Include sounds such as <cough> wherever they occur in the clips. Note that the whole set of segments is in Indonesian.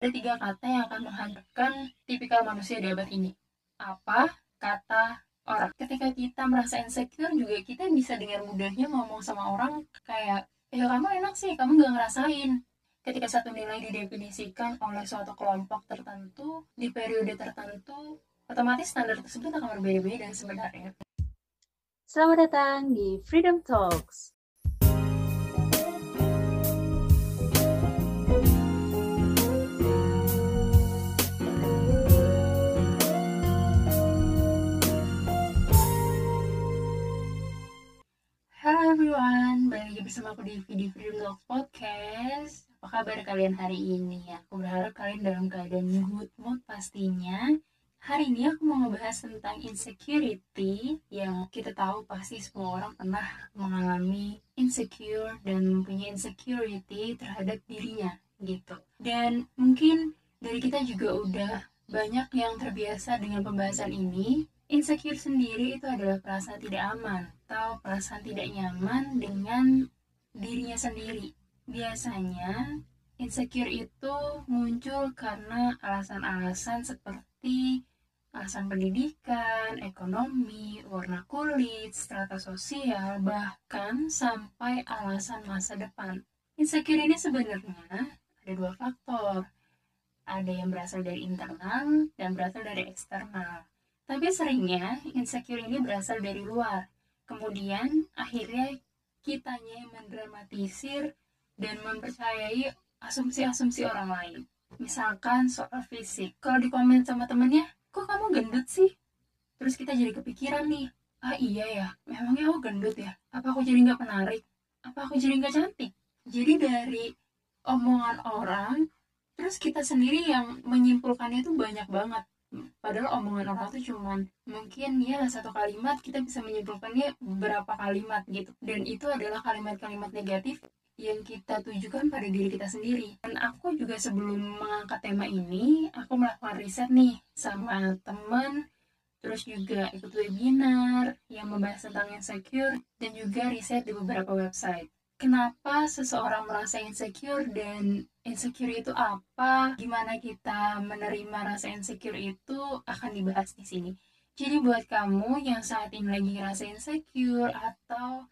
Ada tiga kata yang akan menghancurkan tipikal manusia di abad ini. Apa? Kata orang. Ketika kita merasa insecure juga kita bisa dengan mudahnya ngomong sama orang kayak, ya kamu enak sih, kamu gak ngerasain. Ketika satu nilai didefinisikan oleh suatu kelompok tertentu, di periode tertentu, otomatis standar tersebut akan berbeda-beda sebenarnya. Selamat datang di Freedom Talks. Halo everyone, balik lagi bersama aku di Video Freedom Talks Podcast. Apa kabar kalian hari ini? Aku berharap kalian dalam keadaan good mood pastinya. Hari ini aku mau ngebahas tentang insecurity Yang kita tahu pasti semua orang pernah mengalami insecure Dan mempunyai insecurity terhadap dirinya gitu. Dan mungkin dari kita juga udah banyak yang terbiasa dengan pembahasan ini. Insecure sendiri itu adalah perasaan tidak aman atau perasaan tidak nyaman dengan dirinya sendiri. Biasanya, insecure itu muncul karena alasan-alasan seperti alasan pendidikan, ekonomi, warna kulit, strata sosial, bahkan sampai alasan masa depan. Insecure ini sebenarnya ada dua faktor. Ada yang berasal dari internal dan berasal dari eksternal. Tapi seringnya insecure ini berasal dari luar. Kemudian akhirnya kitanya yang mendramatisir dan mempercayai asumsi-asumsi orang lain. Misalkan soal fisik. Kalau di komen sama temennya, kok kamu gendut sih? Terus kita jadi kepikiran nih, ah iya ya, memangnya aku gendut ya? Apa aku jadi nggak menarik? Apa aku jadi nggak cantik? Jadi dari omongan orang, terus kita sendiri yang menyimpulkannya itu banyak banget padahal omongan orang tuh cuman mungkin ya satu kalimat kita bisa menyimpulkannya berapa kalimat gitu. Dan itu adalah kalimat-kalimat negatif yang kita tujukan pada diri kita sendiri. Dan aku juga sebelum mengangkat tema ini aku melakukan riset nih sama temen terus juga ikut webinar yang membahas tentang insecure dan juga riset di beberapa website kenapa seseorang merasa insecure dan insecure itu apa, gimana kita menerima rasa insecure itu akan dibahas di sini. Jadi buat kamu yang saat ini lagi ngerasa insecure atau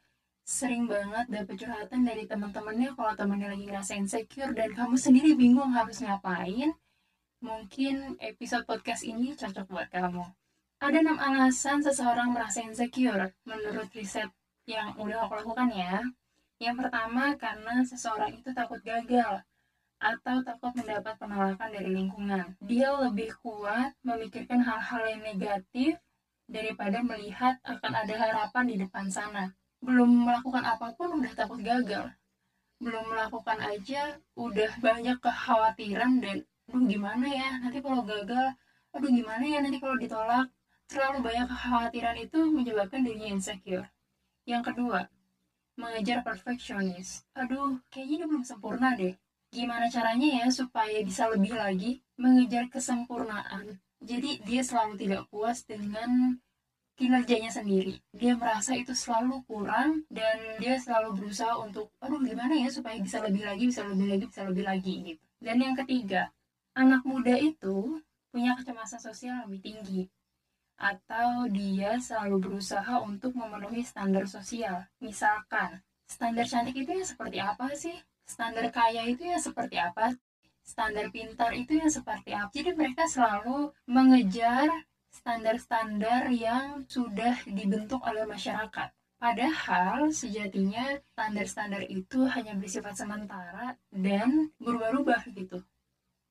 sering banget dapet curhatan dari teman-temannya kalau temannya lagi ngerasa insecure dan kamu sendiri bingung harus ngapain, mungkin episode podcast ini cocok buat kamu. Ada enam alasan seseorang merasa insecure menurut riset yang udah aku lakukan ya. Yang pertama karena seseorang itu takut gagal atau takut mendapat penolakan dari lingkungan. Dia lebih kuat memikirkan hal-hal yang negatif daripada melihat akan ada harapan di depan sana. Belum melakukan apa pun udah takut gagal. Belum melakukan aja udah banyak kekhawatiran dan aduh gimana ya nanti kalau gagal, aduh gimana ya nanti kalau ditolak. Terlalu banyak kekhawatiran itu menyebabkan dirinya insecure. Yang kedua, mengejar perfeksionis. Aduh, kayaknya ini belum sempurna deh. Gimana caranya ya supaya bisa lebih lagi mengejar kesempurnaan? Jadi dia selalu tidak puas dengan kinerjanya sendiri. Dia merasa itu selalu kurang dan dia selalu berusaha untuk, aduh gimana ya supaya bisa lebih lagi, bisa lebih lagi, bisa lebih lagi gitu. Dan yang ketiga, anak muda itu punya kecemasan sosial lebih tinggi atau dia selalu berusaha untuk memenuhi standar sosial. Misalkan, standar cantik itu yang seperti apa sih? Standar kaya itu yang seperti apa? Standar pintar itu yang seperti apa? Jadi mereka selalu mengejar standar-standar yang sudah dibentuk oleh masyarakat. Padahal sejatinya standar-standar itu hanya bersifat sementara dan berubah-ubah gitu.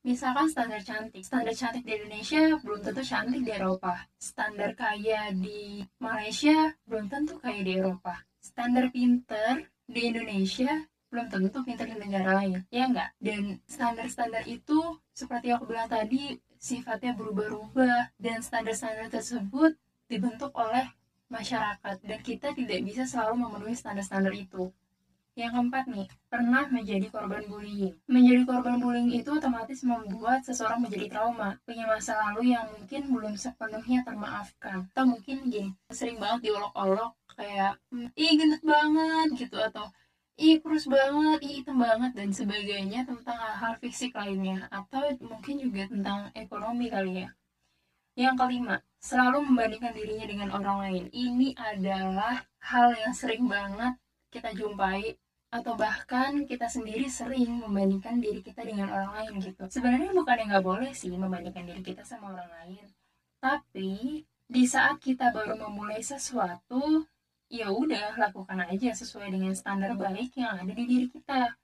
Misalkan standar cantik, standar cantik di Indonesia belum tentu cantik di Eropa. Standar kaya di Malaysia belum tentu kaya di Eropa. Standar pinter di Indonesia belum tentu pinter di negara lain, ya enggak? Dan standar-standar itu seperti aku bilang tadi sifatnya berubah-ubah dan standar-standar tersebut dibentuk oleh masyarakat dan kita tidak bisa selalu memenuhi standar-standar itu. Yang keempat nih, pernah menjadi korban bullying. Menjadi korban bullying itu otomatis membuat seseorang menjadi trauma, punya masa lalu yang mungkin belum sepenuhnya termaafkan. Atau mungkin gini, sering banget diolok-olok kayak, ih gendut banget gitu, atau ih kurus banget, ih hitam banget dan sebagainya tentang hal-hal fisik lainnya atau mungkin juga tentang ekonomi kali ya. Yang kelima, selalu membandingkan dirinya dengan orang lain. Ini adalah hal yang sering banget kita jumpai atau bahkan kita sendiri sering membandingkan diri kita dengan orang lain gitu. Sebenarnya bukan yang nggak boleh sih membandingkan diri kita sama orang lain, tapi di saat kita baru memulai sesuatu, ya udah lakukan aja sesuai dengan standar baik yang ada di diri kita.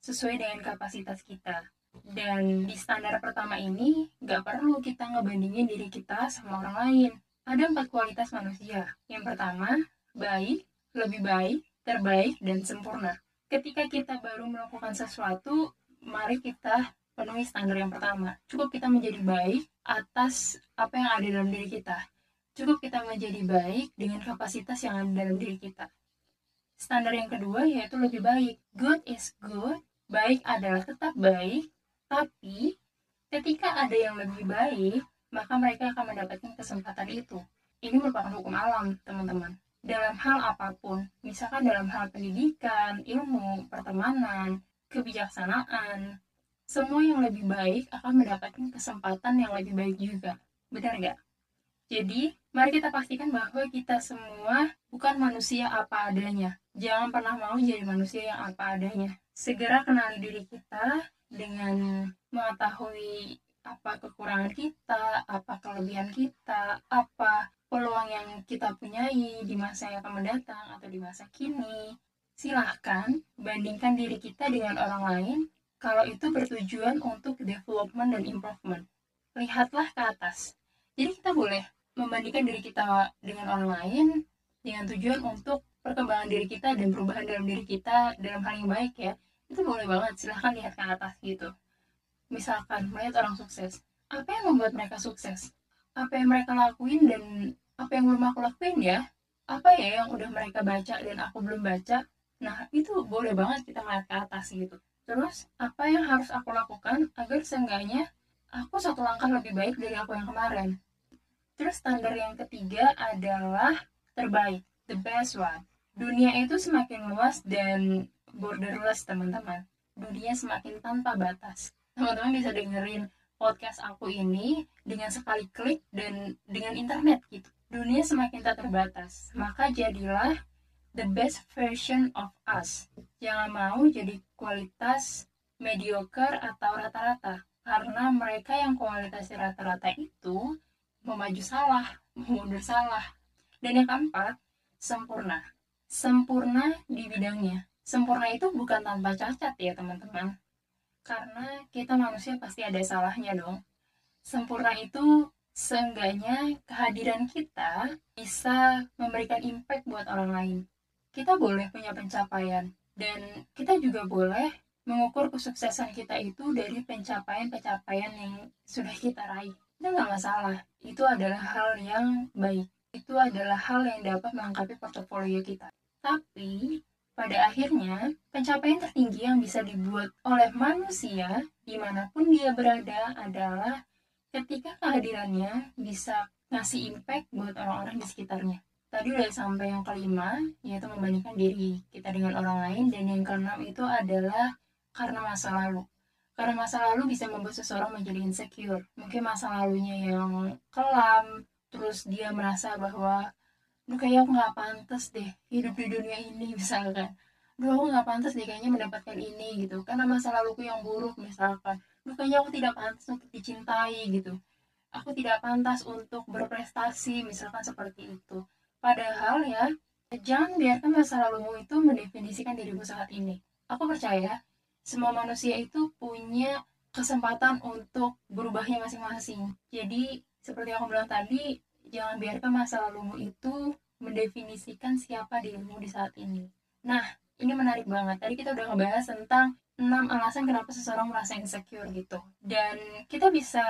Sesuai dengan kapasitas kita. Dan di standar pertama ini nggak perlu kita ngebandingin diri kita sama orang lain. Ada empat kualitas manusia. Yang pertama baik lebih baik terbaik dan sempurna ketika kita baru melakukan sesuatu mari kita penuhi standar yang pertama cukup kita menjadi baik atas apa yang ada dalam diri kita cukup kita menjadi baik dengan kapasitas yang ada dalam diri kita. Standar yang kedua yaitu lebih baik. Good is good, baik adalah tetap baik, tapi ketika ada yang lebih baik, maka mereka akan mendapatkan kesempatan itu. Ini merupakan hukum alam, teman-teman. Dalam hal apa pun, misalkan dalam hal pendidikan, ilmu, pertemanan, kebijaksanaan, semua yang lebih baik akan mendapatkan kesempatan yang lebih baik juga. Benar nggak? Jadi, mari kita pastikan bahwa kita semua bukan manusia apa adanya. Jangan pernah mau jadi manusia yang apa adanya. Segera kenali diri kita dengan mengetahui apa kekurangan kita, apa kelebihan kita, apa peluang yang kita punyai di masa yang akan mendatang atau di masa kini. Silahkan bandingkan diri kita dengan orang lain kalau itu bertujuan untuk development dan improvement. Lihatlah ke atas. Jadi kita boleh membandingkan diri kita dengan orang lain dengan tujuan untuk perkembangan diri kita dan perubahan dalam diri kita dalam hal yang baik ya itu boleh banget silahkan lihat ke atas gitu misalkan melihat orang sukses apa yang membuat mereka sukses apa yang mereka lakuin dan apa yang belum aku lakuin ya apa ya yang udah mereka baca dan aku belum baca nah itu boleh banget kita ngeliat ke atas gitu terus apa yang harus aku lakukan agar seenggaknya aku satu langkah lebih baik dari aku yang kemarin Terus standar yang ketiga adalah terbaik, the best one. Dunia itu semakin luas dan borderless, teman-teman. Dunia semakin tanpa batas. Teman-teman bisa dengerin podcast aku ini dengan sekali klik dan dengan internet gitu. Dunia semakin tak terbatas. Maka jadilah the best version of us. Jangan mau jadi kualitas mediocre atau rata-rata. Karena mereka yang kualitasnya rata-rata itu mau maju salah, <laughs> mundur salah. Dan yang keempat, sempurna. Sempurna di bidangnya. Sempurna itu bukan tanpa cacat ya teman-teman. Karena kita manusia pasti ada salahnya dong. Sempurna itu seenggaknya kehadiran kita bisa memberikan impact buat orang lain. Kita boleh punya pencapaian dan kita juga boleh mengukur kesuksesan kita itu dari pencapaian-pencapaian yang sudah kita raih itu nggak masalah itu adalah hal yang baik itu adalah hal yang dapat melengkapi portofolio kita tapi pada akhirnya pencapaian tertinggi yang bisa dibuat oleh manusia di mana pun dia berada adalah ketika kehadirannya bisa ngasih impact buat orang-orang di sekitarnya tadi udah sampai yang kelima yaitu membandingkan diri kita dengan orang lain dan yang keenam itu adalah karena masa lalu karena masa lalu bisa membuat seseorang menjadi insecure. Mungkin masa lalunya yang kelam, terus dia merasa bahwa, duh kayaknya aku nggak pantas deh hidup di dunia ini <laughs> misalkan. Duh aku nggak pantas deh kayaknya mendapatkan ini gitu. Karena masa laluku yang buruk misalkan. Duh kayaknya aku tidak pantas untuk dicintai gitu. Aku tidak pantas untuk berprestasi misalkan seperti itu. Padahal ya, jangan biarkan masa lalumu itu mendefinisikan dirimu saat ini. Aku percaya semua manusia itu punya kesempatan untuk berubahnya masing-masing. Jadi, seperti aku bilang tadi, jangan biarkan masa lalumu itu mendefinisikan siapa dirimu di saat ini. Nah, ini menarik banget. Tadi kita udah ngebahas tentang 6 alasan kenapa seseorang merasa insecure gitu. Dan kita bisa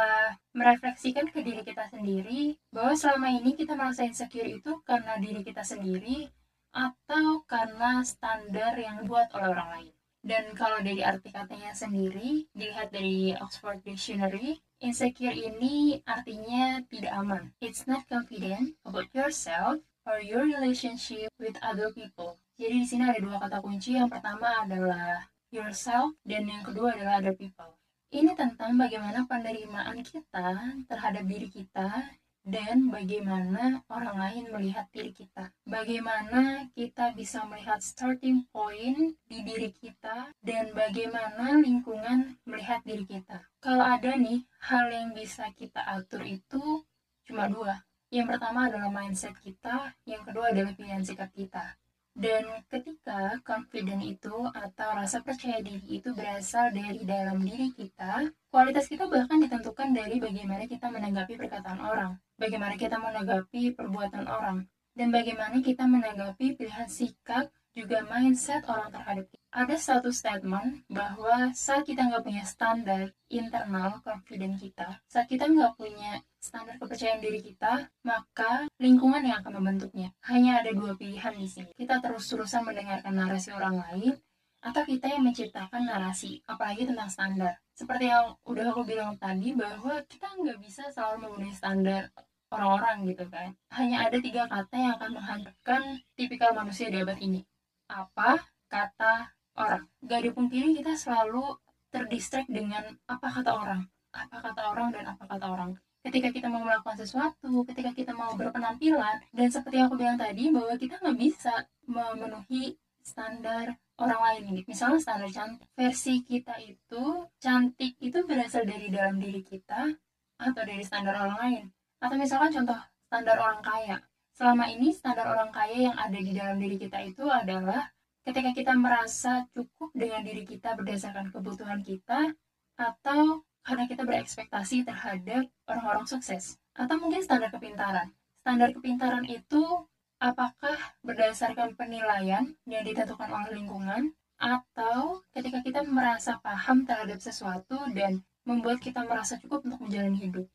merefleksikan ke diri kita sendiri bahwa selama ini kita merasa insecure itu karena diri kita sendiri atau karena standar yang buat oleh orang lain. Dan kalau dari arti katanya sendiri, dilihat dari Oxford Dictionary, insecure ini artinya tidak aman. It's not confident about yourself or your relationship with other people. Jadi di sini ada dua kata kunci. Yang pertama adalah yourself dan yang kedua adalah other people. Ini tentang bagaimana penerimaan kita terhadap diri kita dan bagaimana orang lain melihat diri kita. Bagaimana kita bisa melihat starting point di diri kita dan bagaimana lingkungan melihat diri kita. Kalau ada nih hal yang bisa kita atur itu cuma dua. Yang pertama adalah mindset kita, yang kedua adalah pilihan sikap kita. Dan ketika confident itu atau rasa percaya diri itu berasal dari dalam diri kita, kualitas kita bahkan ditentukan dari bagaimana kita menanggapi perkataan orang, bagaimana kita menanggapi perbuatan orang, dan bagaimana kita menanggapi pilihan sikap juga mindset orang terhadap kita. Ada satu statement bahwa saat kita nggak punya standar internal confident kita, saat kita nggak punya standar kepercayaan diri kita, maka lingkungan yang akan membentuknya. Hanya ada dua pilihan di sini. Kita terus-terusan mendengarkan narasi orang lain, atau kita yang menciptakan narasi, apalagi tentang standar. Seperti yang udah aku bilang tadi, bahwa kita nggak bisa selalu memenuhi standar orang-orang gitu kan. Hanya ada tiga kata yang akan menghancurkan tipikal manusia di abad ini apa kata orang. Gak dipungkiri kita selalu terdistract dengan apa kata orang, apa kata orang dan apa kata orang. Ketika kita mau melakukan sesuatu, ketika kita mau berpenampilan, dan seperti yang aku bilang tadi bahwa kita nggak bisa memenuhi standar orang lain Misalnya standar cantik, versi kita itu cantik itu berasal dari dalam diri kita atau dari standar orang lain. Atau misalkan contoh standar orang kaya, selama ini standar orang kaya yang ada di dalam diri kita itu adalah ketika kita merasa cukup dengan diri kita berdasarkan kebutuhan kita atau karena kita berekspektasi terhadap orang-orang sukses. Atau mungkin standar kepintaran. Standar kepintaran itu apakah berdasarkan penilaian yang ditentukan oleh lingkungan atau ketika kita merasa paham terhadap sesuatu dan membuat kita merasa cukup untuk menjalani hidup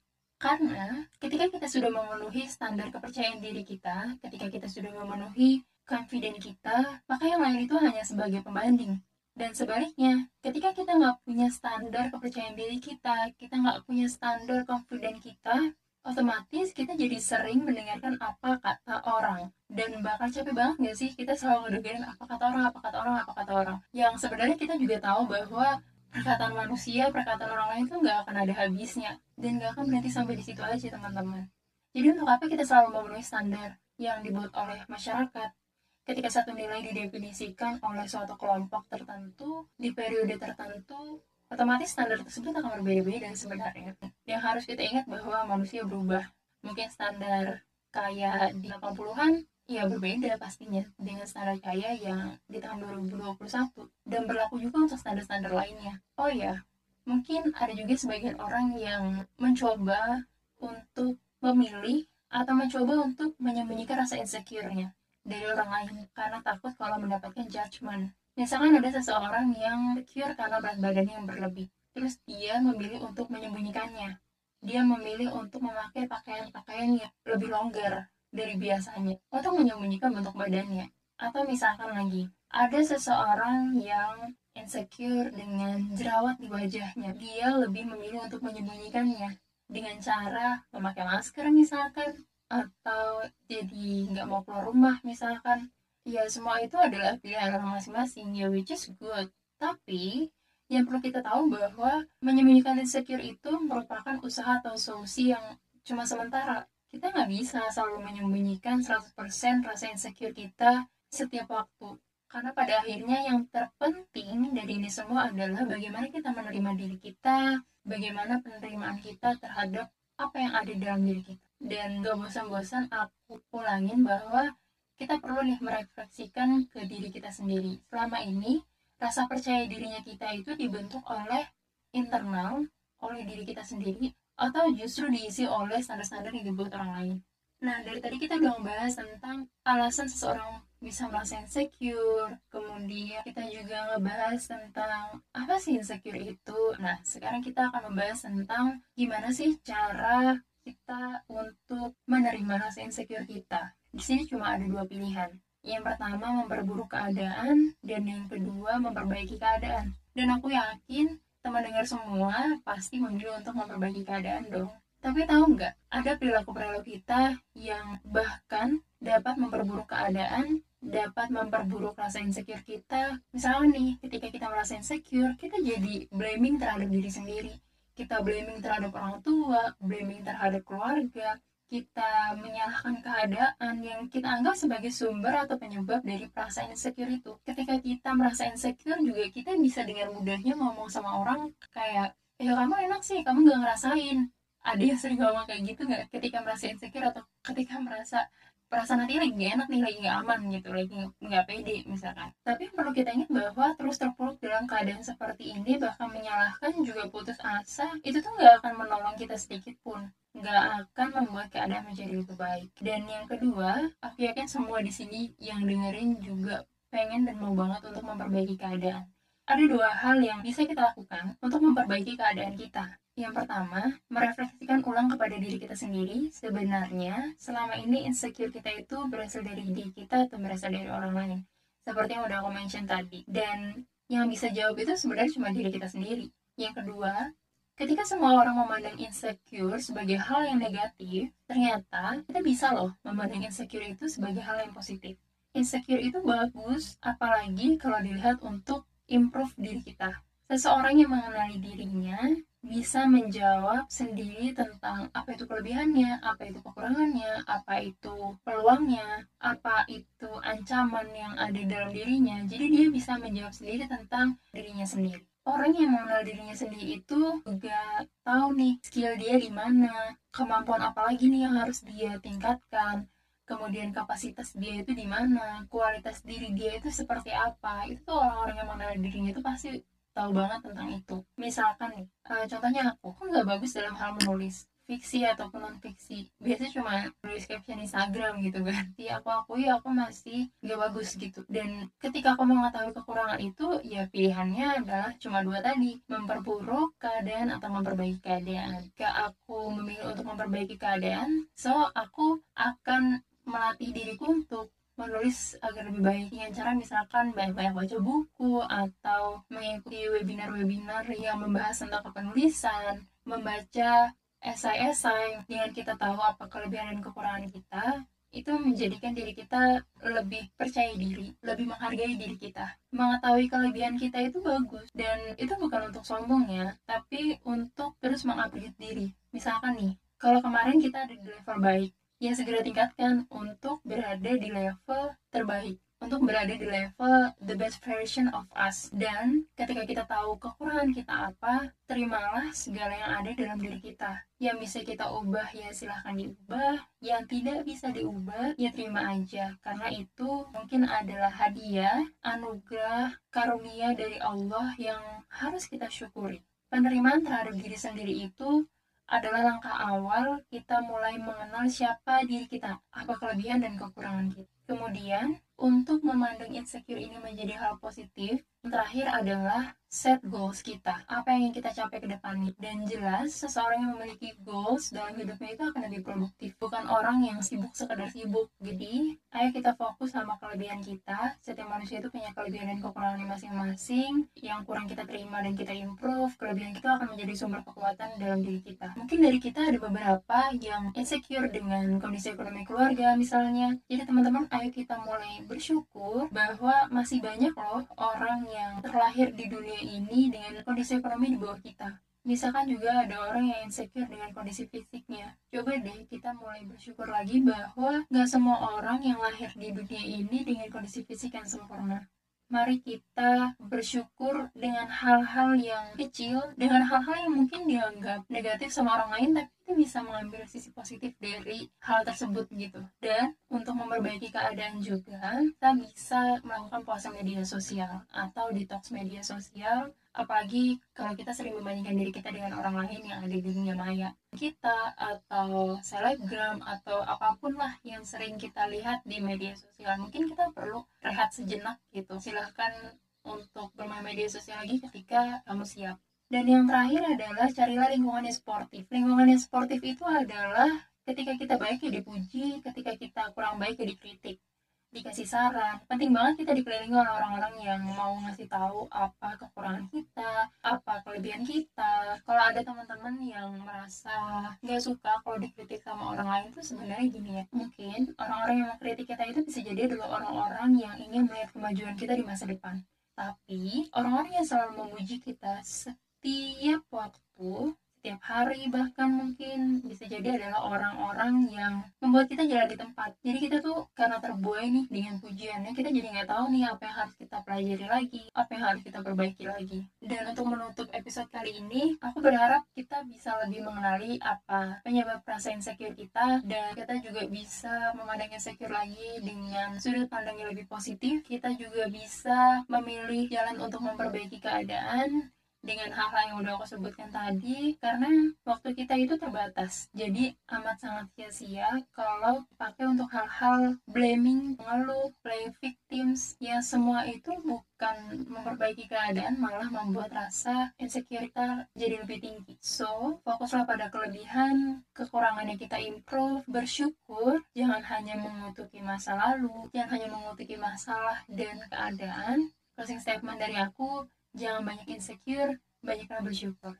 karena ketika kita sudah memenuhi standar kepercayaan diri kita, ketika kita sudah memenuhi confident kita, maka yang lain itu hanya sebagai pembanding. Dan sebaliknya, ketika kita nggak punya standar kepercayaan diri kita, kita nggak punya standar confident kita, otomatis kita jadi sering mendengarkan apa kata orang. Dan bakal capek banget nggak sih kita selalu ngedengerin apa kata orang, apa kata orang, apa kata orang. Yang sebenarnya kita juga tahu bahwa perkataan manusia, perkataan orang lain tuh nggak akan ada habisnya dan nggak akan berhenti sampai di situ aja teman-teman. Jadi untuk apa kita selalu memenuhi standar yang dibuat oleh masyarakat? Ketika satu nilai didefinisikan oleh suatu kelompok tertentu di periode tertentu, otomatis standar tersebut akan berbeda-beda sebenarnya. Yang harus kita ingat bahwa manusia berubah. Mungkin standar kayak di 80-an ya berbeda pastinya dengan standar kaya yang di tahun 2021 dan berlaku juga untuk standar-standar lainnya. Oh ya, mungkin ada juga sebagian orang yang mencoba untuk memilih atau mencoba untuk menyembunyikan rasa insecure-nya dari orang lain karena takut kalau mendapatkan judgment. Misalkan ada seseorang yang insecure karena berat badannya yang berlebih, terus dia memilih untuk menyembunyikannya. Dia memilih untuk memakai pakaian-pakaian yang lebih longgar dari biasanya untuk menyembunyikan bentuk badannya. Atau misalkan lagi, ada seseorang yang insecure dengan jerawat di wajahnya. Dia lebih memilih untuk menyembunyikannya dengan cara memakai masker misalkan, atau jadi nggak mau keluar rumah misalkan. Ya semua itu adalah pilihan orang masing-masing, ya which is good. Tapi yang perlu kita tahu bahwa menyembunyikan insecure itu merupakan usaha atau solusi yang cuma sementara kita nggak bisa selalu menyembunyikan 100% rasa insecure kita setiap waktu karena pada akhirnya yang terpenting dari ini semua adalah bagaimana kita menerima diri kita, bagaimana penerimaan kita terhadap apa yang ada dalam diri kita. Dan gak bosan-bosan aku ulangin bahwa kita perlu nih merefleksikan ke diri kita sendiri. Selama ini, rasa percaya dirinya kita itu dibentuk oleh internal, oleh diri kita sendiri, atau justru diisi oleh standar-standar yang dibuat orang lain. Nah, dari tadi kita udah membahas tentang alasan seseorang bisa merasa insecure, kemudian kita juga ngebahas tentang apa sih insecure itu. Nah, sekarang kita akan membahas tentang gimana sih cara kita untuk menerima rasa insecure kita. Di sini cuma ada dua pilihan. Yang pertama memperburuk keadaan dan yang kedua memperbaiki keadaan. Dan aku yakin teman dengar semua pasti memilih untuk memperbaiki keadaan dong. Tapi tahu nggak, ada perilaku-perilaku kita yang bahkan dapat memperburuk keadaan dapat memperburuk rasa insecure kita misalnya nih ketika kita merasa insecure kita jadi blaming terhadap diri sendiri kita blaming terhadap orang tua blaming terhadap keluarga kita menyalahkan keadaan yang kita anggap sebagai sumber atau penyebab dari perasaan insecure itu. Ketika kita merasa insecure juga kita bisa dengan mudahnya ngomong sama orang kayak, ya kamu enak sih, kamu gak ngerasain. Ada yang sering ngomong kayak gitu gak ketika merasa insecure atau ketika merasa perasaan hati lagi gak enak nih lagi gak aman gitu lagi nggak pede misalkan. Tapi perlu kita ingat bahwa terus terpuruk dalam keadaan seperti ini bahkan menyalahkan juga putus asa itu tuh nggak akan menolong kita sedikit pun. Nggak akan membuat keadaan menjadi lebih baik. Dan yang kedua aku yakin semua di sini yang dengerin juga pengen dan mau banget untuk memperbaiki keadaan ada dua hal yang bisa kita lakukan untuk memperbaiki keadaan kita yang pertama, merefleksikan ulang kepada diri kita sendiri. Sebenarnya, selama ini insecure kita itu berasal dari diri kita atau berasal dari orang lain. Seperti yang udah aku mention tadi. Dan yang bisa jawab itu sebenarnya cuma diri kita sendiri. Yang kedua, ketika semua orang memandang insecure sebagai hal yang negatif, ternyata kita bisa loh memandang insecure itu sebagai hal yang positif. Insecure itu bagus, apalagi kalau dilihat untuk improve diri kita. Seseorang yang mengenali dirinya bisa menjawab sendiri tentang apa itu kelebihannya, apa itu kekurangannya, apa itu peluangnya, apa itu ancaman yang ada dalam dirinya. Jadi dia bisa menjawab sendiri tentang dirinya sendiri. Orang yang mengenal dirinya sendiri itu juga tahu nih skill dia di mana, kemampuan apa lagi nih yang harus dia tingkatkan, kemudian kapasitas dia itu di mana, kualitas diri dia itu seperti apa. Itu tuh orang-orang yang mengenal dirinya itu pasti tahu banget tentang itu. Misalkan nih uh, contohnya aku kan nggak bagus dalam hal menulis fiksi ataupun non fiksi biasanya cuma nulis caption Instagram gitu kan. <laughs> Ya aku akui aku masih nggak bagus gitu. Dan ketika aku mengetahui kekurangan itu ya pilihannya adalah cuma dua tadi memperburuk keadaan atau memperbaiki keadaan. Jika aku memilih untuk memperbaiki keadaan so aku akan melatih diriku untuk menulis agar lebih baik dengan cara misalkan banyak-banyak baca buku atau mengikuti webinar-webinar yang membahas tentang kepenulisan, membaca esai-esai dengan kita tahu apa kelebihan dan kekurangan kita, itu menjadikan diri kita lebih percaya diri, lebih menghargai diri kita. Mengetahui kelebihan kita itu bagus dan itu bukan untuk sombong ya, tapi untuk terus mengupgrade diri. Misalkan nih, kalau kemarin kita ada di level baik, yang segera tingkatkan untuk berada di level terbaik untuk berada di level the best version of us. Dan ketika kita tahu kekurangan kita apa terimalah segala yang ada dalam diri kita. Yang bisa kita ubah ya silahkan diubah. Yang tidak bisa diubah ya terima aja. Karena itu mungkin adalah hadiah anugerah karunia dari Allah yang harus kita syukuri. Penerimaan terhadap diri sendiri itu adalah langkah awal kita mulai mengenal siapa diri kita, apa kelebihan dan kekurangan kita. Kemudian, untuk memandang insecure ini menjadi hal positif, terakhir adalah set goals kita. Apa yang ingin kita capai ke depannya. Dan jelas, seseorang yang memiliki goals dalam hidupnya itu akan lebih produktif. Bukan orang yang sibuk sekedar sibuk. Jadi, ayo kita fokus sama kelebihan kita. Setiap manusia itu punya kelebihan dan kekurangan masing-masing. Yang kurang kita terima dan kita improve. Kelebihan kita akan menjadi sumber kekuatan dalam diri kita. Mungkin dari kita ada beberapa yang insecure dengan kondisi ekonomi keluarga misalnya. Jadi teman-teman, ayo kita mulai bersyukur bahwa masih banyak loh orang yang terlahir di dunia ini dengan kondisi ekonomi di bawah kita. Misalkan juga ada orang yang insecure dengan kondisi fisiknya. Coba deh kita mulai bersyukur lagi bahwa gak semua orang yang lahir di dunia ini dengan kondisi fisik yang sempurna. Mari kita bersyukur dengan hal-hal yang kecil, dengan hal-hal yang mungkin dianggap negatif sama orang lain, tapi kita bisa mengambil sisi positif dari hal tersebut gitu. Dan untuk memperbaiki keadaan juga, kita bisa melakukan puasa media sosial atau detox media sosial apalagi kalau kita sering membandingkan diri kita dengan orang lain yang ada di dunia maya. Kita atau selebgram atau apa pun lah yang sering kita lihat di media sosial. Mungkin kita perlu rehat sejenak gitu. Silahkan untuk bermain media sosial lagi ketika kamu siap. Dan yang terakhir adalah carilah lingkungan yang sportif. Lingkungan yang sportif itu adalah ketika kita baik ya dipuji ketika kita kurang baik ya dikritik dikasih saran. Penting banget kita dikelilingi oleh orang-orang yang mau ngasih tahu apa kekurangan kita apa kelebihan kita. Kalau ada teman-teman yang merasa nggak suka kalau dikritik sama orang lain tuh sebenarnya gini ya. Mungkin orang-orang yang mengkritik kita itu bisa jadi adalah orang-orang yang ingin melihat kemajuan kita di masa depan. Tapi orang-orang yang selalu memuji kita setiap waktu setiap hari bahkan mungkin bisa jadi adalah orang-orang yang membuat kita jalan di tempat. Jadi kita tuh karena terbuai nih dengan pujiannya kita jadi nggak tahu nih apa yang harus kita pelajari lagi apa yang harus kita perbaiki lagi. Dan untuk menutup episode kali ini aku berharap kita bisa lebih mengenali apa penyebab rasa insecure kita dan kita juga bisa memandang insecure lagi dengan sudut pandang yang lebih positif. Kita juga bisa memilih jalan untuk memperbaiki keadaan dengan hal-hal yang udah aku sebutkan tadi karena waktu kita itu terbatas. Jadi amat sangat sia-sia kalau pakai untuk hal-hal blaming, mengeluh, play victims. Ya semua itu bukan memperbaiki keadaan malah membuat rasa insecure kita jadi lebih tinggi. So fokuslah pada kelebihan kekurangan yang kita improve bersyukur. Jangan hanya mengutuki masa lalu jangan hanya mengutuki masalah dan keadaan. Closing statement dari aku jangan banyak insecure, banyaklah bersyukur.